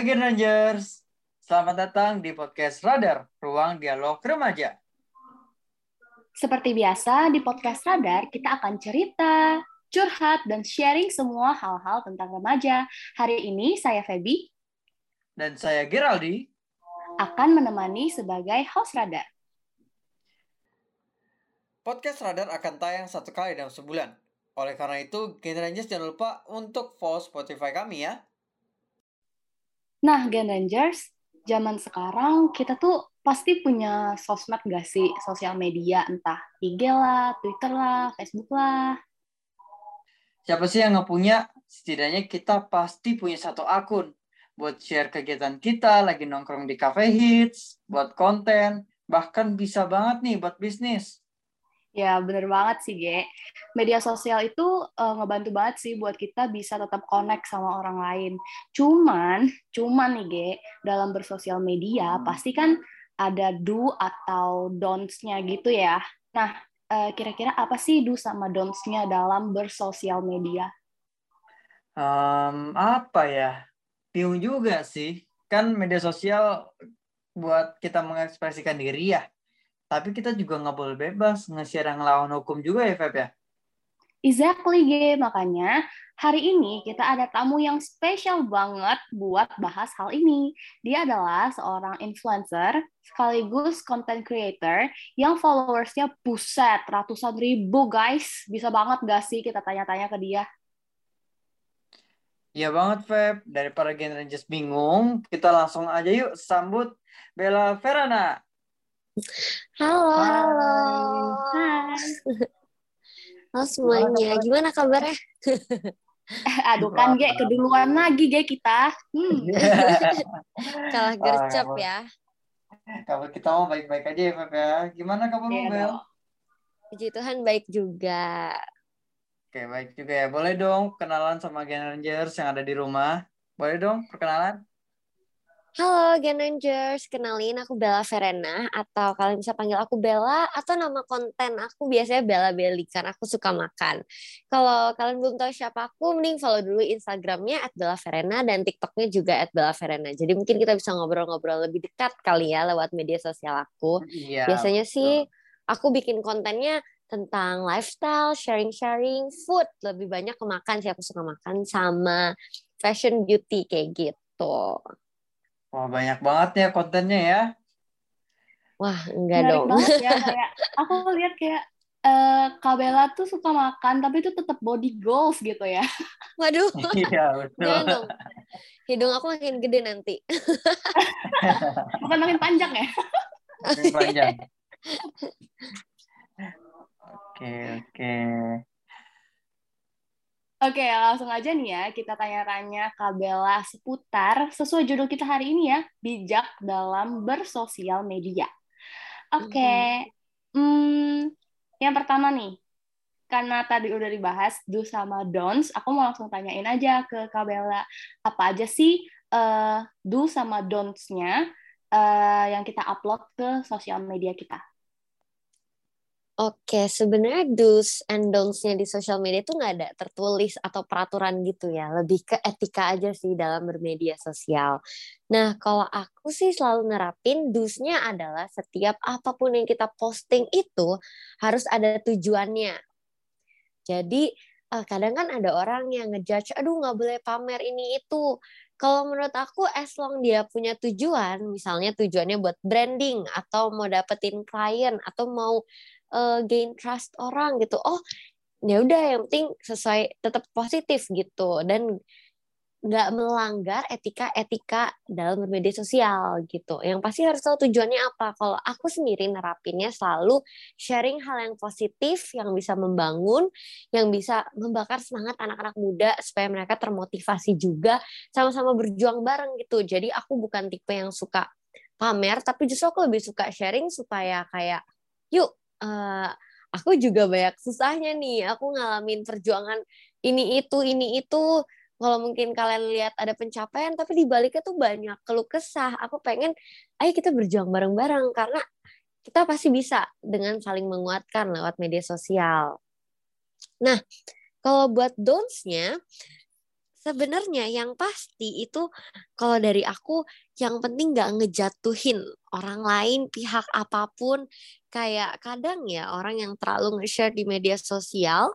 Hai Rangers, selamat datang di podcast Radar, ruang dialog remaja. Seperti biasa, di podcast Radar kita akan cerita, curhat, dan sharing semua hal-hal tentang remaja. Hari ini saya Feby Dan saya Geraldi. akan menemani sebagai host Radar. Podcast Radar akan tayang satu kali dalam sebulan. Oleh karena itu, Gen Rangers jangan lupa untuk follow Spotify kami ya. Nah, Gen Rangers, zaman sekarang kita tuh pasti punya sosmed gak sih? Sosial media, entah IG lah, Twitter lah, Facebook lah. Siapa sih yang nggak punya? Setidaknya kita pasti punya satu akun buat share kegiatan kita lagi nongkrong di cafe hits, buat konten, bahkan bisa banget nih buat bisnis. Ya, bener banget sih, Ge. Media sosial itu eh, ngebantu banget sih buat kita bisa tetap connect sama orang lain. Cuman, cuman nih, Ge, dalam bersosial media Hmm. pasti kan ada do atau don'ts-nya gitu ya. Nah, eh, kira-kira apa sih do sama don'ts-nya dalam bersosial media? Em, apa ya? Bingung juga sih. Kan media sosial buat kita mengekspresikan diri ya. Tapi kita juga nggak boleh bebas nge-share yang lawan hukum juga ya, Feb ya? Exactly, Ge. Makanya hari ini kita ada tamu yang spesial banget buat bahas hal ini. Dia adalah seorang influencer sekaligus content creator yang followersnya buset ratusan ribu guys. Bisa banget gak sih kita tanya-tanya ke dia? Iya banget, Feb. Daripada Gen Rangers bingung, kita langsung aja yuk sambut Bella Verana. Halo, Hai. halo. Hai. Halo semuanya. Gimana kabarnya? Eh, aduh kan, Ge, keduluan lagi, Ge, kita. Hmm. Kalah gercep kabar- ya. Kabar kita mau baik-baik aja ya, Feb ya. Gimana kabarmu, Iya Bel? Puji Tuhan baik juga. Oke, baik juga ya. Boleh dong kenalan sama Gen Rangers yang ada di rumah. Boleh dong perkenalan? Halo Gen Rangers, kenalin aku Bella Verena atau kalian bisa panggil aku Bella atau nama konten aku biasanya Bella Belly karena aku suka makan. Kalau kalian belum tahu siapa aku, mending follow dulu Instagramnya @bellaverena dan TikToknya juga @bellaverena. Jadi mungkin kita bisa ngobrol-ngobrol lebih dekat kali ya lewat media sosial aku. Iya. Biasanya betul. sih aku bikin kontennya tentang lifestyle, sharing-sharing, food. Lebih banyak ke makan sih, aku suka makan sama fashion beauty kayak gitu. Wah, banyak banget ya kontennya ya. Wah, enggak Menarik dong. banget ya, kayak aku lihat kayak eh Kak Bella tuh suka makan, tapi itu tetap body goals gitu ya. Waduh, Iya, betul. dong. Hidung aku makin gede nanti. Bukan makin panjang ya. Makin panjang. Oke, oke. Oke, langsung aja nih ya, kita tanya-tanya Kak Bella seputar sesuai judul kita hari ini ya, bijak dalam bersosial media. Oke, hmm, yang pertama nih, karena tadi udah dibahas do sama don'ts, aku mau langsung tanyain aja ke Kak Bella, apa aja sih eh, do sama don'ts-nya eh, yang kita upload ke sosial media kita? Oke, sebenarnya do's and don'ts-nya di sosial media itu nggak ada tertulis atau peraturan gitu ya. Lebih ke etika aja sih dalam bermedia sosial. Nah, kalau aku sih selalu nerapin do's-nya adalah setiap apa pun yang kita posting itu harus ada tujuannya. Jadi, eh, kadang kan ada orang yang ngejudge, aduh nggak boleh pamer ini itu. Kalau menurut aku, as long dia punya tujuan, misalnya tujuannya buat branding, atau mau dapetin klien, atau mau uh, gain trust orang gitu. Oh, ya udah yang penting sesuai tetap positif gitu dan nggak melanggar etika-etika dalam bermedia sosial gitu. Yang pasti harus tahu tujuannya apa. Kalau aku sendiri nerapinnya selalu sharing hal yang positif, yang bisa membangun, yang bisa membakar semangat anak-anak muda supaya mereka termotivasi juga sama-sama berjuang bareng gitu. Jadi aku bukan tipe yang suka pamer, tapi justru aku lebih suka sharing supaya kayak yuk uh, aku juga banyak susahnya nih. Aku ngalamin perjuangan ini itu ini itu. Kalau mungkin kalian lihat ada pencapaian, tapi di baliknya tuh banyak keluh kesah. Aku pengen, ayo kita berjuang bareng-bareng karena kita pasti bisa dengan saling menguatkan lewat media sosial. Nah, kalau buat don'ts-nya, sebenarnya yang pasti itu kalau dari aku yang penting nggak ngejatuhin orang lain pihak apa pun kayak kadang ya orang yang terlalu nge-share di media sosial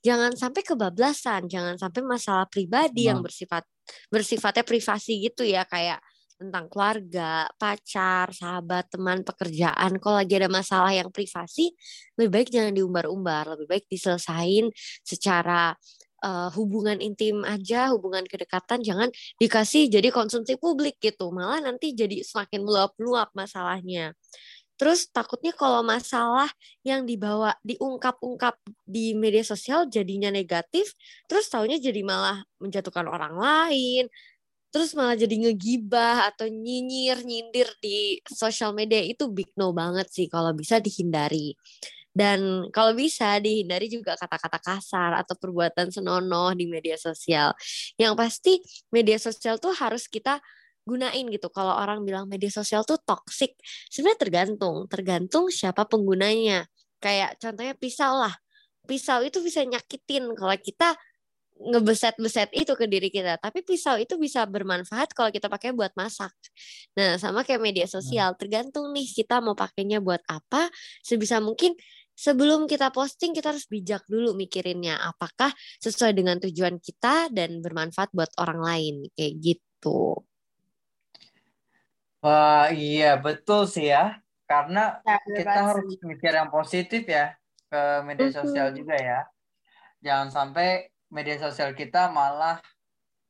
jangan sampai kebablasan jangan sampai masalah pribadi yang bersifat bersifatnya privasi gitu ya kayak tentang keluarga, pacar, sahabat, teman, pekerjaan. Kalau lagi ada masalah yang privasi, lebih baik jangan diumbar-umbar, lebih baik diselesain secara uh, hubungan intim aja, hubungan kedekatan jangan dikasih jadi konsumsi publik gitu. Malah nanti jadi semakin meluap-luap masalahnya. Terus takutnya kalau masalah yang dibawa diungkap-ungkap di media sosial jadinya negatif, terus taunya jadi malah menjatuhkan orang lain, terus malah jadi ngegibah atau nyinyir nyindir di sosial media itu big no banget sih kalau bisa dihindari. Dan kalau bisa dihindari juga kata-kata kasar atau perbuatan senonoh di media sosial. Yang pasti media sosial tuh harus kita gunain gitu. Kalau orang bilang media sosial tuh toxic, sebenarnya tergantung, tergantung siapa penggunanya. Kayak contohnya pisau lah. Pisau itu bisa nyakitin kalau kita ngebeset-beset itu ke diri kita. Tapi pisau itu bisa bermanfaat kalau kita pakai buat masak. Nah, sama kayak media hmm. sosial, tergantung nih kita mau pakainya buat apa. Sebisa mungkin sebelum kita posting kita harus bijak dulu mikirinnya apakah sesuai dengan tujuan kita dan bermanfaat buat orang lain kayak gitu. Wah iya betul sih ya. Karena ya, kita harus mikir yang positif ya ke media sosial juga ya. Jangan sampai media sosial kita malah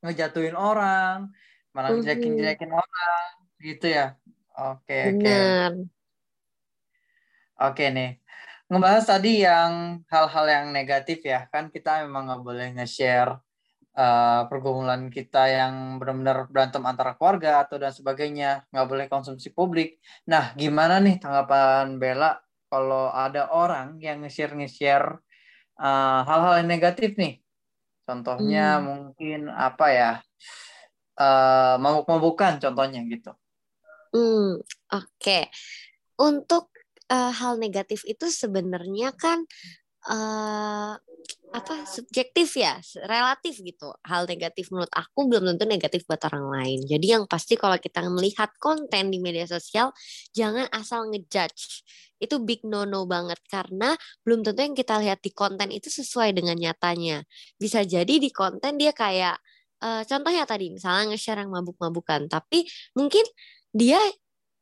ngejatuhin orang, malah ngejelekin-jelekin orang gitu ya. Oke oke. Oke nih. Ngebahas tadi yang hal-hal yang negatif ya. Kan kita memang nggak boleh nge-share uh, pergumulan kita yang benar-benar berantem antara keluarga atau dan sebagainya nggak boleh konsumsi publik nah gimana nih tanggapan Bella kalau ada orang yang nge-share nge-share uh, hal-hal yang negatif nih contohnya hmm. mungkin apa ya uh, mabuk-mabukan contohnya gitu hmm oke okay. untuk uh, hal negatif itu sebenarnya kan uh, apa subjektif ya relatif gitu hal negatif menurut aku belum tentu negatif buat orang lain. Jadi yang pasti kalau kita melihat konten di media sosial jangan asal ngejudge. Itu big no no banget karena belum tentu yang kita lihat di konten itu sesuai dengan nyatanya. Bisa jadi di konten dia kayak uh, contohnya tadi misalnya nge-share yang mabuk-mabukan tapi mungkin dia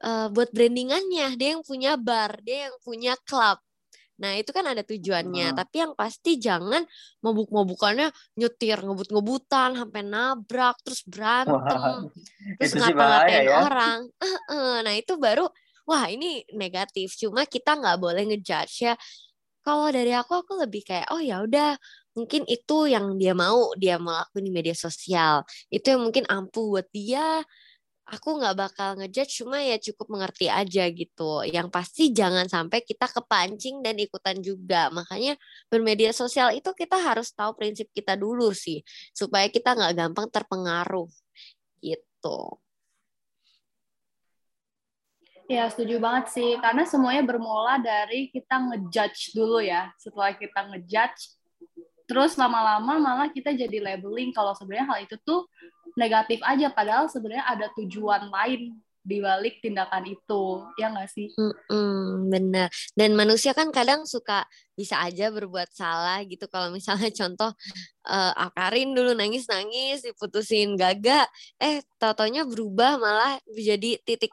uh, buat brandingannya dia yang punya bar dia yang punya klub nah itu kan ada tujuannya. Hmm. tapi yang pasti jangan mabuk-mabukannya nyetir ngebut-ngebutan sampai nabrak terus berantem wah, terus ngata-ngatain ya? orang. Nah itu baru wah ini negatif. Cuma kita nggak boleh ngejudge ya. Kalau dari aku aku lebih kayak oh ya udah mungkin itu yang dia mau dia melakukan di media sosial. Itu yang mungkin ampuh buat dia aku nggak bakal ngejudge cuma ya cukup mengerti aja gitu yang pasti jangan sampai kita kepancing dan ikutan juga makanya bermedia sosial itu kita harus tahu prinsip kita dulu sih supaya kita nggak gampang terpengaruh gitu Ya, setuju banget sih. Karena semuanya bermula dari kita ngejudge dulu ya. Setelah kita ngejudge, terus lama-lama malah kita jadi labeling kalau sebenarnya hal itu tuh negatif aja. Padahal sebenarnya ada tujuan lain di balik tindakan itu. Ya nggak sih? Mm bener. Dan manusia kan kadang suka bisa aja berbuat salah gitu. Kalau misalnya contoh uh, Akarin dulu nangis nangis diputusin gaga eh totonya berubah malah jadi titik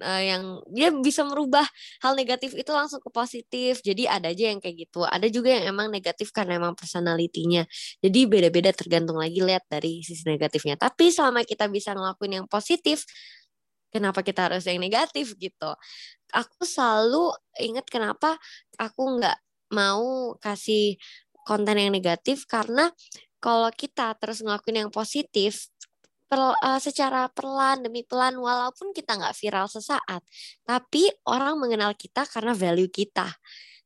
uh, yang dia bisa merubah hal negatif itu langsung ke positif. Jadi ada aja yang kayak gitu. Ada juga yang emang negatif karena emang personalitinya. Jadi beda-beda tergantung lagi lihat dari sisi negatifnya. Tapi selama kita bisa ngelakuin yang positif, kenapa kita harus yang negatif gitu? Aku selalu ingat kenapa aku nggak mau kasih konten yang negatif karena kalau kita terus ngelakuin yang positif per, uh, secara perlahan demi pelan walaupun kita nggak viral sesaat tapi orang mengenal kita karena value kita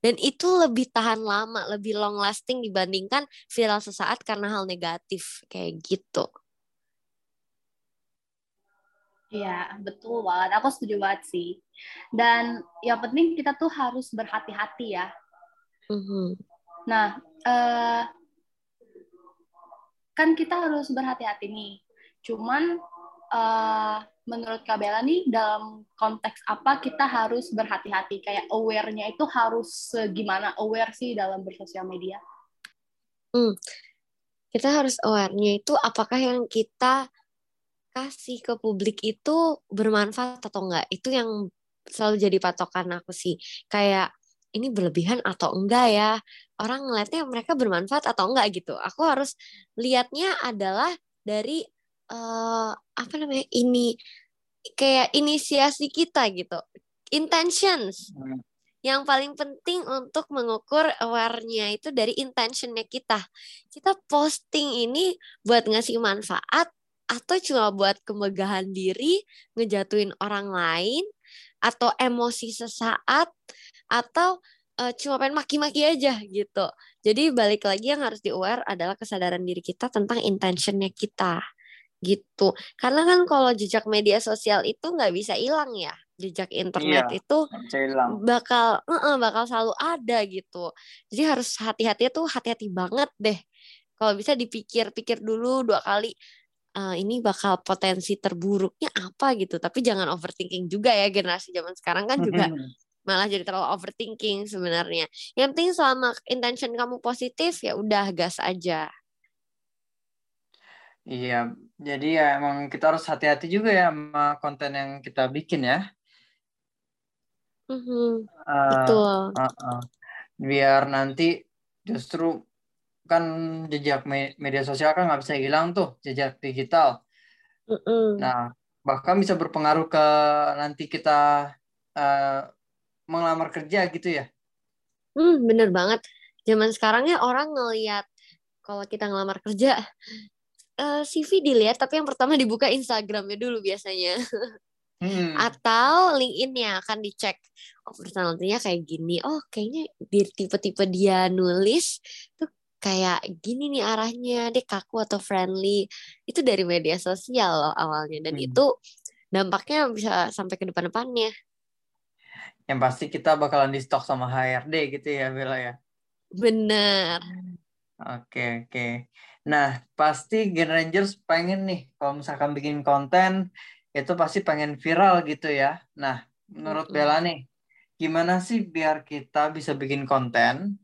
dan itu lebih tahan lama lebih long lasting dibandingkan viral sesaat karena hal negatif kayak gitu Iya, betul banget. Aku setuju banget sih. Dan yang penting kita tuh harus berhati-hati ya. Mm -hmm. Nah, uh, kan kita harus berhati-hati nih. Cuman uh, menurut Kak Bella nih dalam konteks apa kita harus berhati-hati kayak aware-nya itu harus gimana aware sih dalam bersosial media? Hmm. Kita harus aware-nya itu apakah yang kita kasih ke publik itu bermanfaat atau enggak? Itu yang selalu jadi patokan aku sih. Kayak ini berlebihan atau enggak ya? Orang ngeliatnya mereka bermanfaat atau enggak gitu. Aku harus lihatnya adalah dari uh, apa namanya? ini kayak inisiasi kita gitu. Intentions. Hmm. Yang paling penting untuk mengukur aware-nya itu dari intentionnya kita. Kita posting ini buat ngasih manfaat atau cuma buat kemegahan diri, ngejatuhin orang lain, atau emosi sesaat atau uh, cuma pengen maki-maki aja gitu. Jadi balik lagi yang harus di aware adalah kesadaran diri kita tentang intentionnya kita gitu. Karena kan kalau jejak media sosial itu nggak bisa hilang ya. Jejak internet iya, itu bakal uh -uh, bakal selalu ada gitu. Jadi harus hati-hati tuh hati-hati banget deh. Kalau bisa dipikir-pikir dulu dua kali uh, ini bakal potensi terburuknya apa gitu. Tapi jangan overthinking juga ya generasi zaman sekarang kan juga malah jadi terlalu overthinking sebenarnya. Yang penting selama intention kamu positif ya udah gas aja. Iya, jadi ya emang kita harus hati-hati juga ya sama konten yang kita bikin ya. Mm-hmm. Uh, Betul. Uh, uh. Biar nanti justru kan jejak media sosial kan nggak bisa hilang tuh jejak digital. Mm-mm. Nah bahkan bisa berpengaruh ke nanti kita uh, mengelamar kerja gitu ya. Hmm bener banget. Zaman sekarang ya orang ngelihat kalau kita ngelamar kerja uh, eh, CV dilihat tapi yang pertama dibuka Instagramnya dulu biasanya. Hmm. Atau LinkedIn-nya akan dicek. Oh, personality kayak gini. Oh, kayaknya di tipe-tipe dia nulis tuh kayak gini nih arahnya dia kaku atau friendly itu dari media sosial loh awalnya dan hmm. itu dampaknya bisa sampai ke depan-depannya yang pasti kita bakalan di stok sama HRD gitu ya Bella ya bener oke oke nah pasti Gen Rangers pengen nih kalau misalkan bikin konten itu pasti pengen viral gitu ya. Nah menurut. Bella nih gimana sih biar kita bisa bikin konten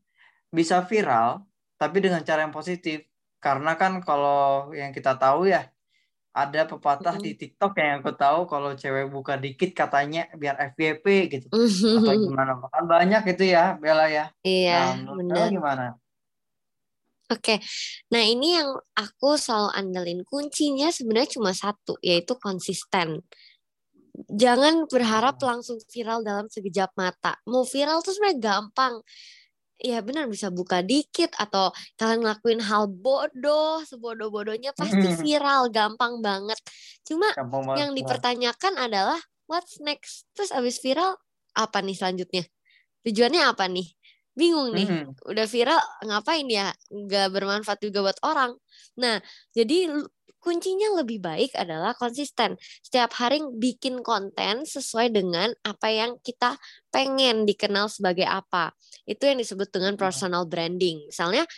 bisa viral tapi dengan cara yang positif? Karena kan kalau yang kita tahu ya ada pepatah di TikTok yang aku tahu kalau cewek buka dikit katanya biar FYP gitu. Atau gimana kan banyak itu ya Bella ya. Iya nah, benar. gimana Oke, nah ini yang aku selalu andelin kuncinya sebenarnya cuma satu yaitu konsisten. Jangan berharap hmm. langsung viral dalam sekejap mata. Mau viral tuh sebenarnya gampang. Ya benar bisa buka dikit atau kalian ngelakuin hal bodoh sebodoh-bodohnya pasti viral gampang banget. Cuma gampang yang dipertanyakan adalah what's next? Terus abis viral apa nih selanjutnya? Tujuannya apa nih bingung nih udah viral ngapain ya nggak bermanfaat juga buat orang nah jadi kuncinya lebih baik adalah konsisten. Setiap hari bikin konten sesuai dengan apa yang kita pengen dikenal sebagai apa. Itu yang disebut dengan personal branding. Misalnya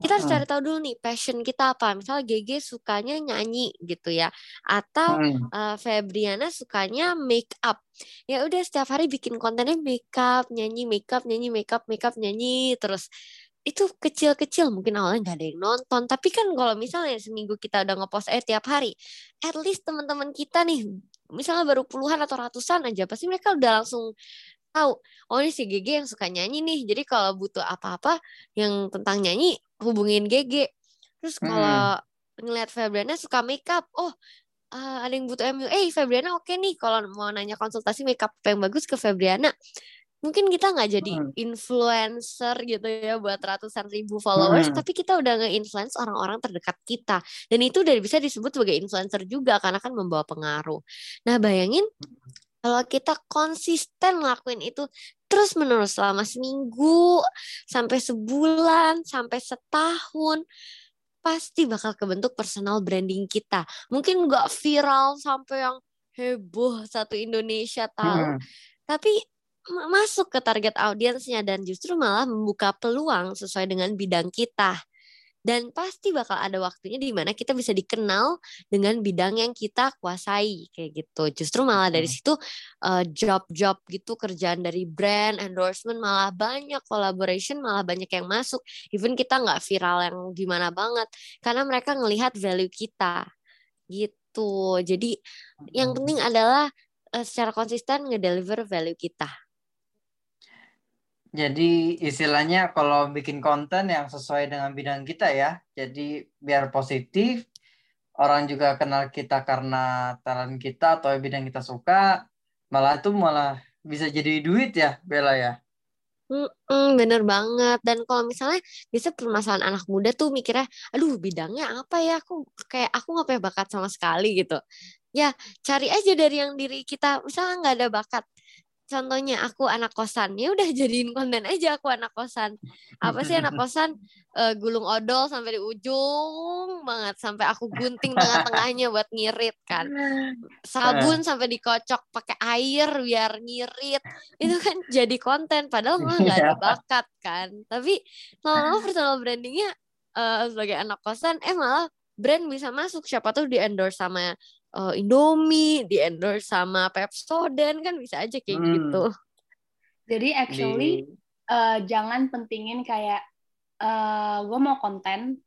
kita harus cari tahu dulu nih passion kita apa. Misalnya GG sukanya nyanyi gitu ya, atau uh, Febriana sukanya make up. Ya udah setiap hari bikin kontennya make up, nyanyi make up, nyanyi make up, make up, nyanyi terus itu kecil-kecil mungkin awalnya nggak ada yang nonton tapi kan kalau misalnya seminggu kita udah ngepost eh tiap hari at least teman-teman kita nih misalnya baru puluhan atau ratusan aja pasti mereka udah langsung tahu. Oh ini si GG yang suka nyanyi nih. Jadi kalau butuh apa-apa yang tentang nyanyi hubungin GG terus kalau hmm. ngeliat Febriana suka makeup. Oh uh, ada yang butuh MU eh Febriana oke okay nih. Kalau mau nanya konsultasi makeup yang bagus ke Febriana mungkin kita nggak jadi hmm. influencer gitu ya buat ratusan ribu followers hmm. tapi kita udah nge-influence orang-orang terdekat kita. Dan itu udah bisa disebut sebagai influencer juga karena kan membawa pengaruh. Nah bayangin kalau kita konsisten ngelakuin itu terus menerus selama seminggu sampai sebulan sampai setahun pasti bakal kebentuk personal branding kita mungkin nggak viral sampai yang heboh satu Indonesia tahu hmm. tapi masuk ke target audiensnya dan justru malah membuka peluang sesuai dengan bidang kita dan pasti bakal ada waktunya di mana kita bisa dikenal dengan bidang yang kita kuasai kayak gitu. Justru malah dari situ uh, job-job gitu kerjaan dari brand endorsement malah banyak collaboration malah banyak yang masuk. Even kita nggak viral yang gimana banget karena mereka ngelihat value kita gitu. Jadi yang penting adalah uh, secara konsisten ngedeliver value kita. Jadi istilahnya kalau bikin konten yang sesuai dengan bidang kita ya, jadi biar positif, orang juga kenal kita karena talent kita atau bidang kita suka, malah itu malah bisa jadi duit ya, Bella ya. Mm, bener banget. Dan kalau misalnya bisa permasalahan anak muda tuh mikirnya, aduh bidangnya apa ya? Aku kayak aku nggak punya bakat sama sekali gitu. Ya cari aja dari yang diri kita. Misalnya nggak ada bakat, contohnya aku anak kosan ya udah jadiin konten aja aku anak kosan. Apa sih anak kosan? Uh, gulung odol sampai di ujung banget sampai aku gunting tengah-tengahnya buat ngirit kan. Sabun sampai dikocok pakai air biar ngirit. Itu kan jadi konten padahal mah nggak ada iya. bakat kan. Tapi lama-lama personal brandingnya uh, sebagai anak kosan eh malah brand bisa masuk. Siapa tuh di endorse sama uh, Indomie, di endorse sama Pepsodent kan bisa aja kayak hmm. gitu. Jadi actually di... uh, jangan pentingin kayak uh, gue mau konten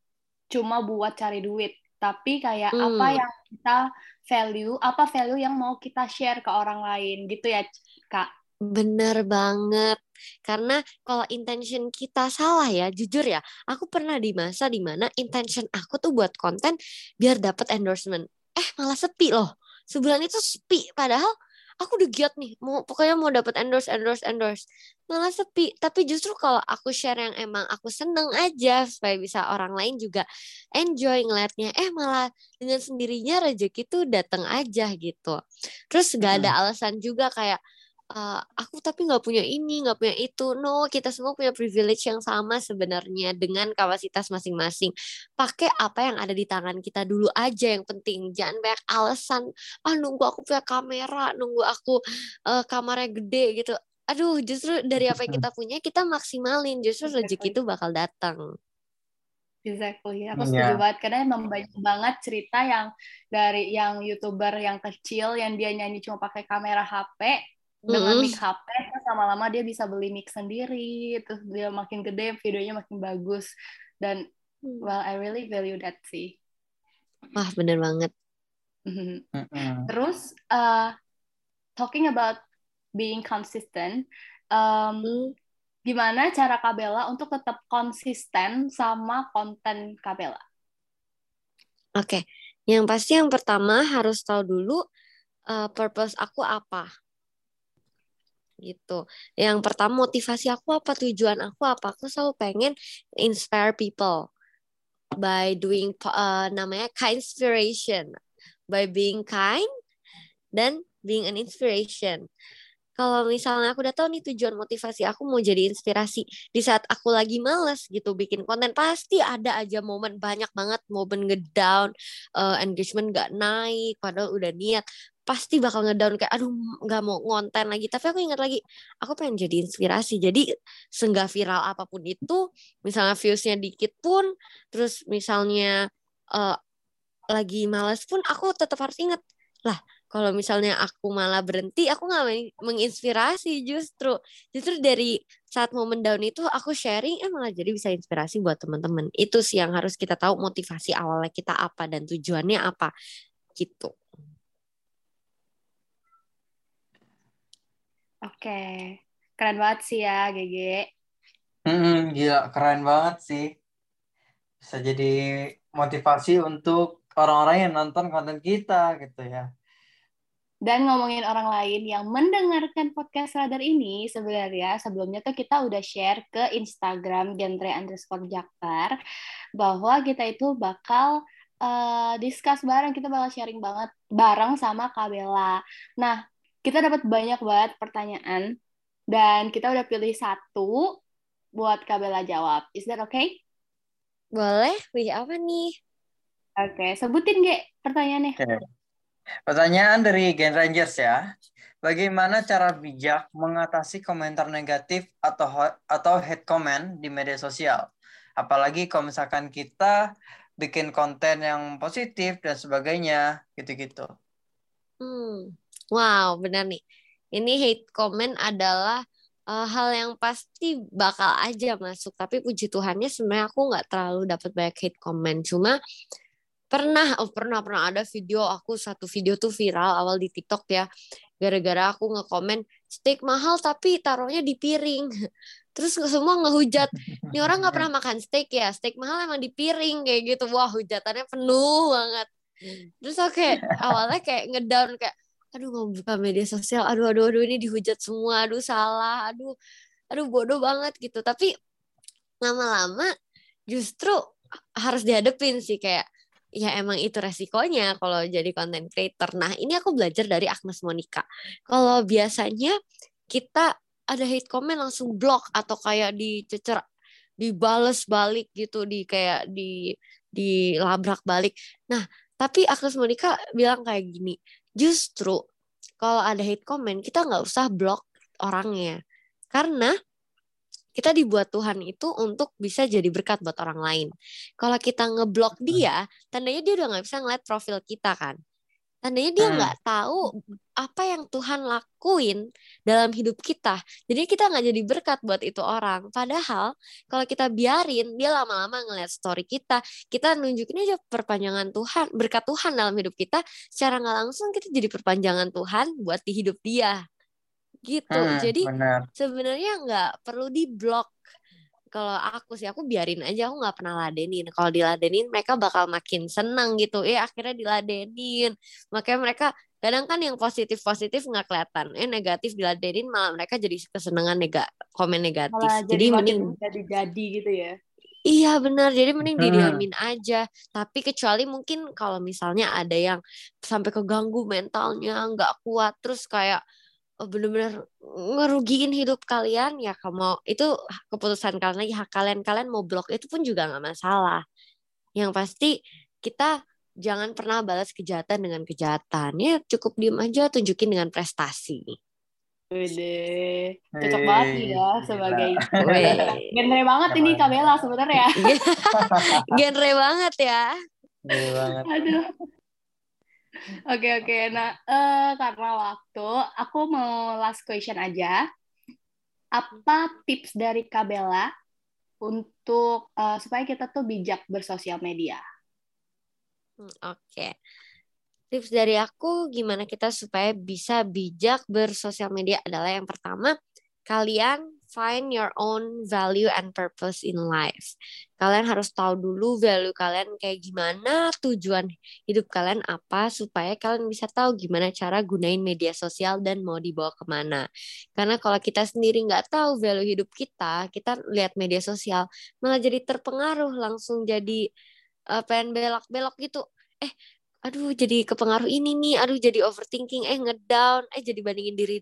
cuma buat cari duit, tapi kayak hmm. apa yang kita value, apa value yang mau kita share ke orang lain gitu ya, Kak. Bener banget. Karena kalau intention kita salah ya, jujur ya, aku pernah di masa di mana intention aku tuh buat konten biar dapat endorsement eh malah sepi loh. Sebulan itu sepi. Padahal aku udah giat nih. Mau pokoknya mau dapat endorse endorse endorse. Malah sepi. Tapi justru kalau aku share yang emang aku seneng aja supaya bisa orang lain juga enjoy ngeliatnya eh malah dengan sendirinya rezeki tuh datang aja gitu. Terus gak ada alasan juga kayak uh, aku tapi nggak punya ini nggak punya itu. No kita semua punya privilege yang sama sebenarnya dengan kapasitas masing-masing. Pakai apa yang ada di tangan kita dulu aja yang penting. Jangan banyak alasan ah nunggu aku punya kamera nunggu aku uh, kamarnya gede gitu. Aduh justru dari apa yang kita punya kita maksimalin. Justru rezeki itu bakal datang. Exactly, aku setuju yeah. banget karena emang banyak banget cerita yang dari yang youtuber yang kecil yang dia nyanyi cuma pakai kamera HP dengan mm. mic HP terus lama-lama dia bisa beli mic sendiri terus dia makin gede videonya makin bagus dan mm. well I really value that sih wah bener banget terus uh, talking about being consistent um, mm. gimana cara Kabela untuk tetap konsisten sama konten Kabela oke okay. yang pasti yang pertama harus tahu dulu uh, purpose aku apa gitu. Yang pertama motivasi aku apa, tujuan aku apa? Aku selalu pengen inspire people by doing uh, namanya kind inspiration, by being kind dan being an inspiration. Kalau misalnya aku udah tahu nih tujuan motivasi aku mau jadi inspirasi di saat aku lagi males gitu bikin konten pasti ada aja momen banyak banget momen ngedown uh, engagement gak naik padahal udah niat pasti bakal ngedown kayak aduh nggak mau ngonten lagi. Tapi aku ingat lagi aku pengen jadi inspirasi. Jadi senggak viral apa pun itu misalnya viewsnya dikit pun terus misalnya uh, lagi males pun aku tetap harus ingat lah kalau misalnya aku malah berhenti aku nggak menginspirasi justru. Justru dari saat momen down itu aku sharing eh malah jadi bisa inspirasi buat teman-teman itu sih yang harus kita tahu motivasi awalnya kita apa dan tujuannya apa gitu Oke, keren banget sih ya, GG. Hmm, gila, keren banget sih. Bisa jadi motivasi untuk orang-orang yang nonton konten kita gitu ya. Dan ngomongin orang lain yang mendengarkan podcast Radar ini, sebenarnya sebelumnya tuh kita udah share ke Instagram genre underscore Jakbar bahwa kita itu bakal uh, discuss bareng, kita bakal sharing banget bareng sama Kabela. Nah, kita dapat banyak banget pertanyaan dan kita udah pilih satu buat Kabela jawab. Is that okay? Boleh. Wih, apa nih? Oke, okay. sebutin Ge pertanyaannya. Okay. Pertanyaan dari Gen Rangers ya. Bagaimana cara bijak mengatasi komentar negatif atau atau hate comment di media sosial? Apalagi kalau misalkan kita bikin konten yang positif dan sebagainya, gitu-gitu. Hmm. Wow, benar nih. Ini hate comment adalah uh, hal yang pasti bakal aja masuk. Tapi puji Tuhannya sebenarnya aku nggak terlalu dapat banyak hate comment. Cuma pernah, oh pernah pernah ada video aku satu video tuh viral awal di TikTok ya. Gara-gara aku ngekomen steak mahal tapi taruhnya di piring. Terus semua ngehujat, ini orang nggak pernah makan steak ya, steak mahal emang di piring kayak gitu. Wah hujatannya penuh banget. Terus oke okay, awalnya kayak ngedown kayak aduh mau buka media sosial aduh aduh aduh ini dihujat semua aduh salah aduh aduh bodoh banget gitu tapi lama-lama justru harus dihadepin sih kayak ya emang itu resikonya kalau jadi content creator. Nah ini aku belajar dari Agnes Monica. Kalau biasanya kita ada hate comment langsung block atau kayak dicecer, dibales balik gitu, di kayak di dilabrak balik. Nah tapi Agnes Monica bilang kayak gini, justru kalau ada hate comment kita nggak usah block orangnya karena kita dibuat Tuhan itu untuk bisa jadi berkat buat orang lain. Kalau kita ngeblok dia, tandanya dia udah nggak bisa ngeliat profil kita kan. Tandanya dia hmm. nggak hmm. tahu apa yang Tuhan lakuin dalam hidup kita. Jadi kita nggak jadi berkat buat itu orang. Padahal kalau kita biarin dia lama-lama ngeliat story kita, kita nunjukin aja perpanjangan Tuhan, berkat Tuhan dalam hidup kita. Secara nggak langsung kita jadi perpanjangan Tuhan buat di hidup dia. Gitu. Hmm, jadi sebenarnya nggak perlu diblok kalau aku sih aku biarin aja aku nggak pernah ladenin kalau diladenin mereka bakal makin senang gitu eh akhirnya diladenin makanya mereka kadang kan yang positif positif nggak kelihatan. Eh negatif diladenin malah mereka jadi kesenangan nega komen negatif. Malah jadi, jadi mending jadi jadi gitu ya. Iya benar, jadi mending hmm. didiamin aja. Tapi kecuali mungkin kalau misalnya ada yang sampai keganggu mentalnya, nggak kuat, terus kayak Oh, bener-bener ngerugiin hidup kalian ya kamu itu keputusan kalian lagi. Hak kalian kalian mau blok itu pun juga nggak masalah. Yang pasti kita jangan pernah balas kejahatan dengan kejahatan ya cukup diem aja tunjukin dengan prestasi Wede, cocok banget nih ya sebagai genre banget ini Kamela sebenarnya. genre banget ya. Genre banget. Aduh. Oke oke. Nah uh, karena waktu, aku mau last question aja. Apa tips dari Kabela untuk uh, supaya kita tuh bijak bersosial media? Hmm, oke. Okay. Tips dari aku gimana kita supaya bisa bijak bersosial media adalah yang pertama, kalian find your own value and purpose in life. Kalian harus tahu dulu value kalian kayak gimana, tujuan hidup kalian apa, supaya kalian bisa tahu gimana cara gunain media sosial dan mau dibawa ke mana. Karena kalau kita sendiri nggak tahu value hidup kita, kita lihat media sosial malah jadi terpengaruh, langsung jadi uh, pengen belok-belok gitu. Eh, aduh jadi kepengaruh ini nih. Aduh jadi overthinking. Eh ngedown. Eh jadi bandingin diri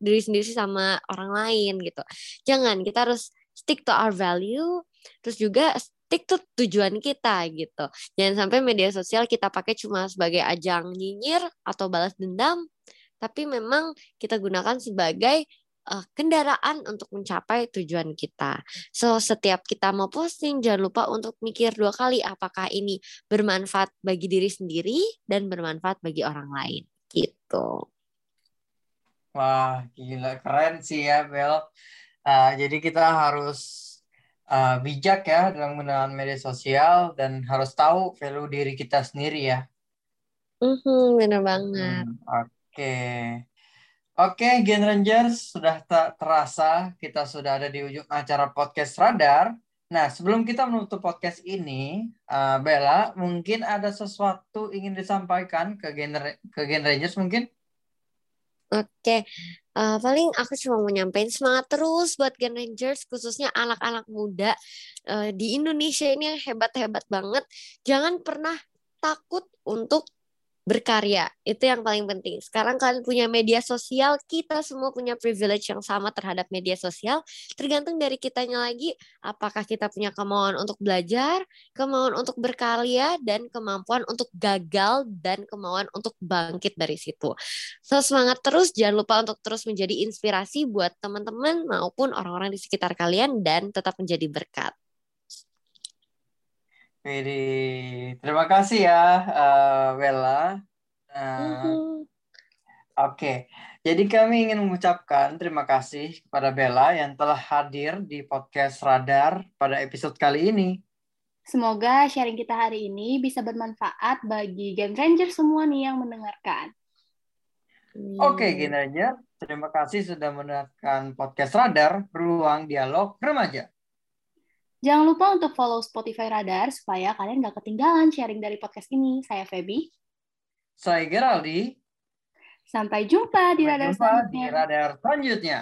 diri sendiri sama orang lain gitu. Jangan kita harus stick to our value terus juga stick to tujuan kita gitu. Jangan sampai media sosial kita pakai cuma sebagai ajang nyinyir atau balas dendam tapi memang kita gunakan sebagai uh, kendaraan untuk mencapai tujuan kita. So, setiap kita mau posting, jangan lupa untuk mikir dua kali apakah ini bermanfaat bagi diri sendiri dan bermanfaat bagi orang lain. Gitu. Wah, gila. Keren sih ya, Bel. Uh, jadi kita harus uh, bijak ya dalam menggunakan media sosial dan harus tahu value diri kita sendiri ya. Mm -hmm, bener banget. Hmm, Oke. Okay. Oke, Gen Rangers, sudah tak terasa kita sudah ada di ujung acara podcast Radar. Nah, sebelum kita menutup podcast ini, uh, Bella, mungkin ada sesuatu ingin disampaikan ke Gen, ke Gen Rangers mungkin? Oke, uh, paling aku cuma mau nyampein semangat terus buat Gen Rangers, khususnya anak-anak muda uh, di Indonesia ini yang hebat-hebat banget. Jangan pernah takut untuk berkarya. Itu yang paling penting. Sekarang kalian punya media sosial kita semua punya privilege yang sama terhadap media sosial. Tergantung dari kitanya lagi apakah kita punya kemauan untuk belajar kemauan untuk berkarya dan kemampuan untuk gagal dan kemauan untuk bangkit dari situ. So semangat terus. Jangan lupa untuk terus menjadi inspirasi buat teman-teman maupun orang-orang di sekitar kalian dan tetap menjadi berkat Jadi terima kasih ya uh, Bella. Uh, Oke, jadi kami ingin mengucapkan terima kasih kepada Bella yang telah hadir di podcast Radar pada episode kali ini. Semoga sharing kita hari ini bisa bermanfaat bagi Game Ranger semua nih yang mendengarkan. Oke, Game Ranger, terima kasih sudah mendengarkan podcast Radar, Ruang Dialog Remaja. Jangan lupa untuk follow Spotify Radar supaya kalian gak ketinggalan sharing dari podcast ini. Saya Feby. Saya Geraldi. Sampai jumpa di radar selanjutnya. Di radar selanjutnya.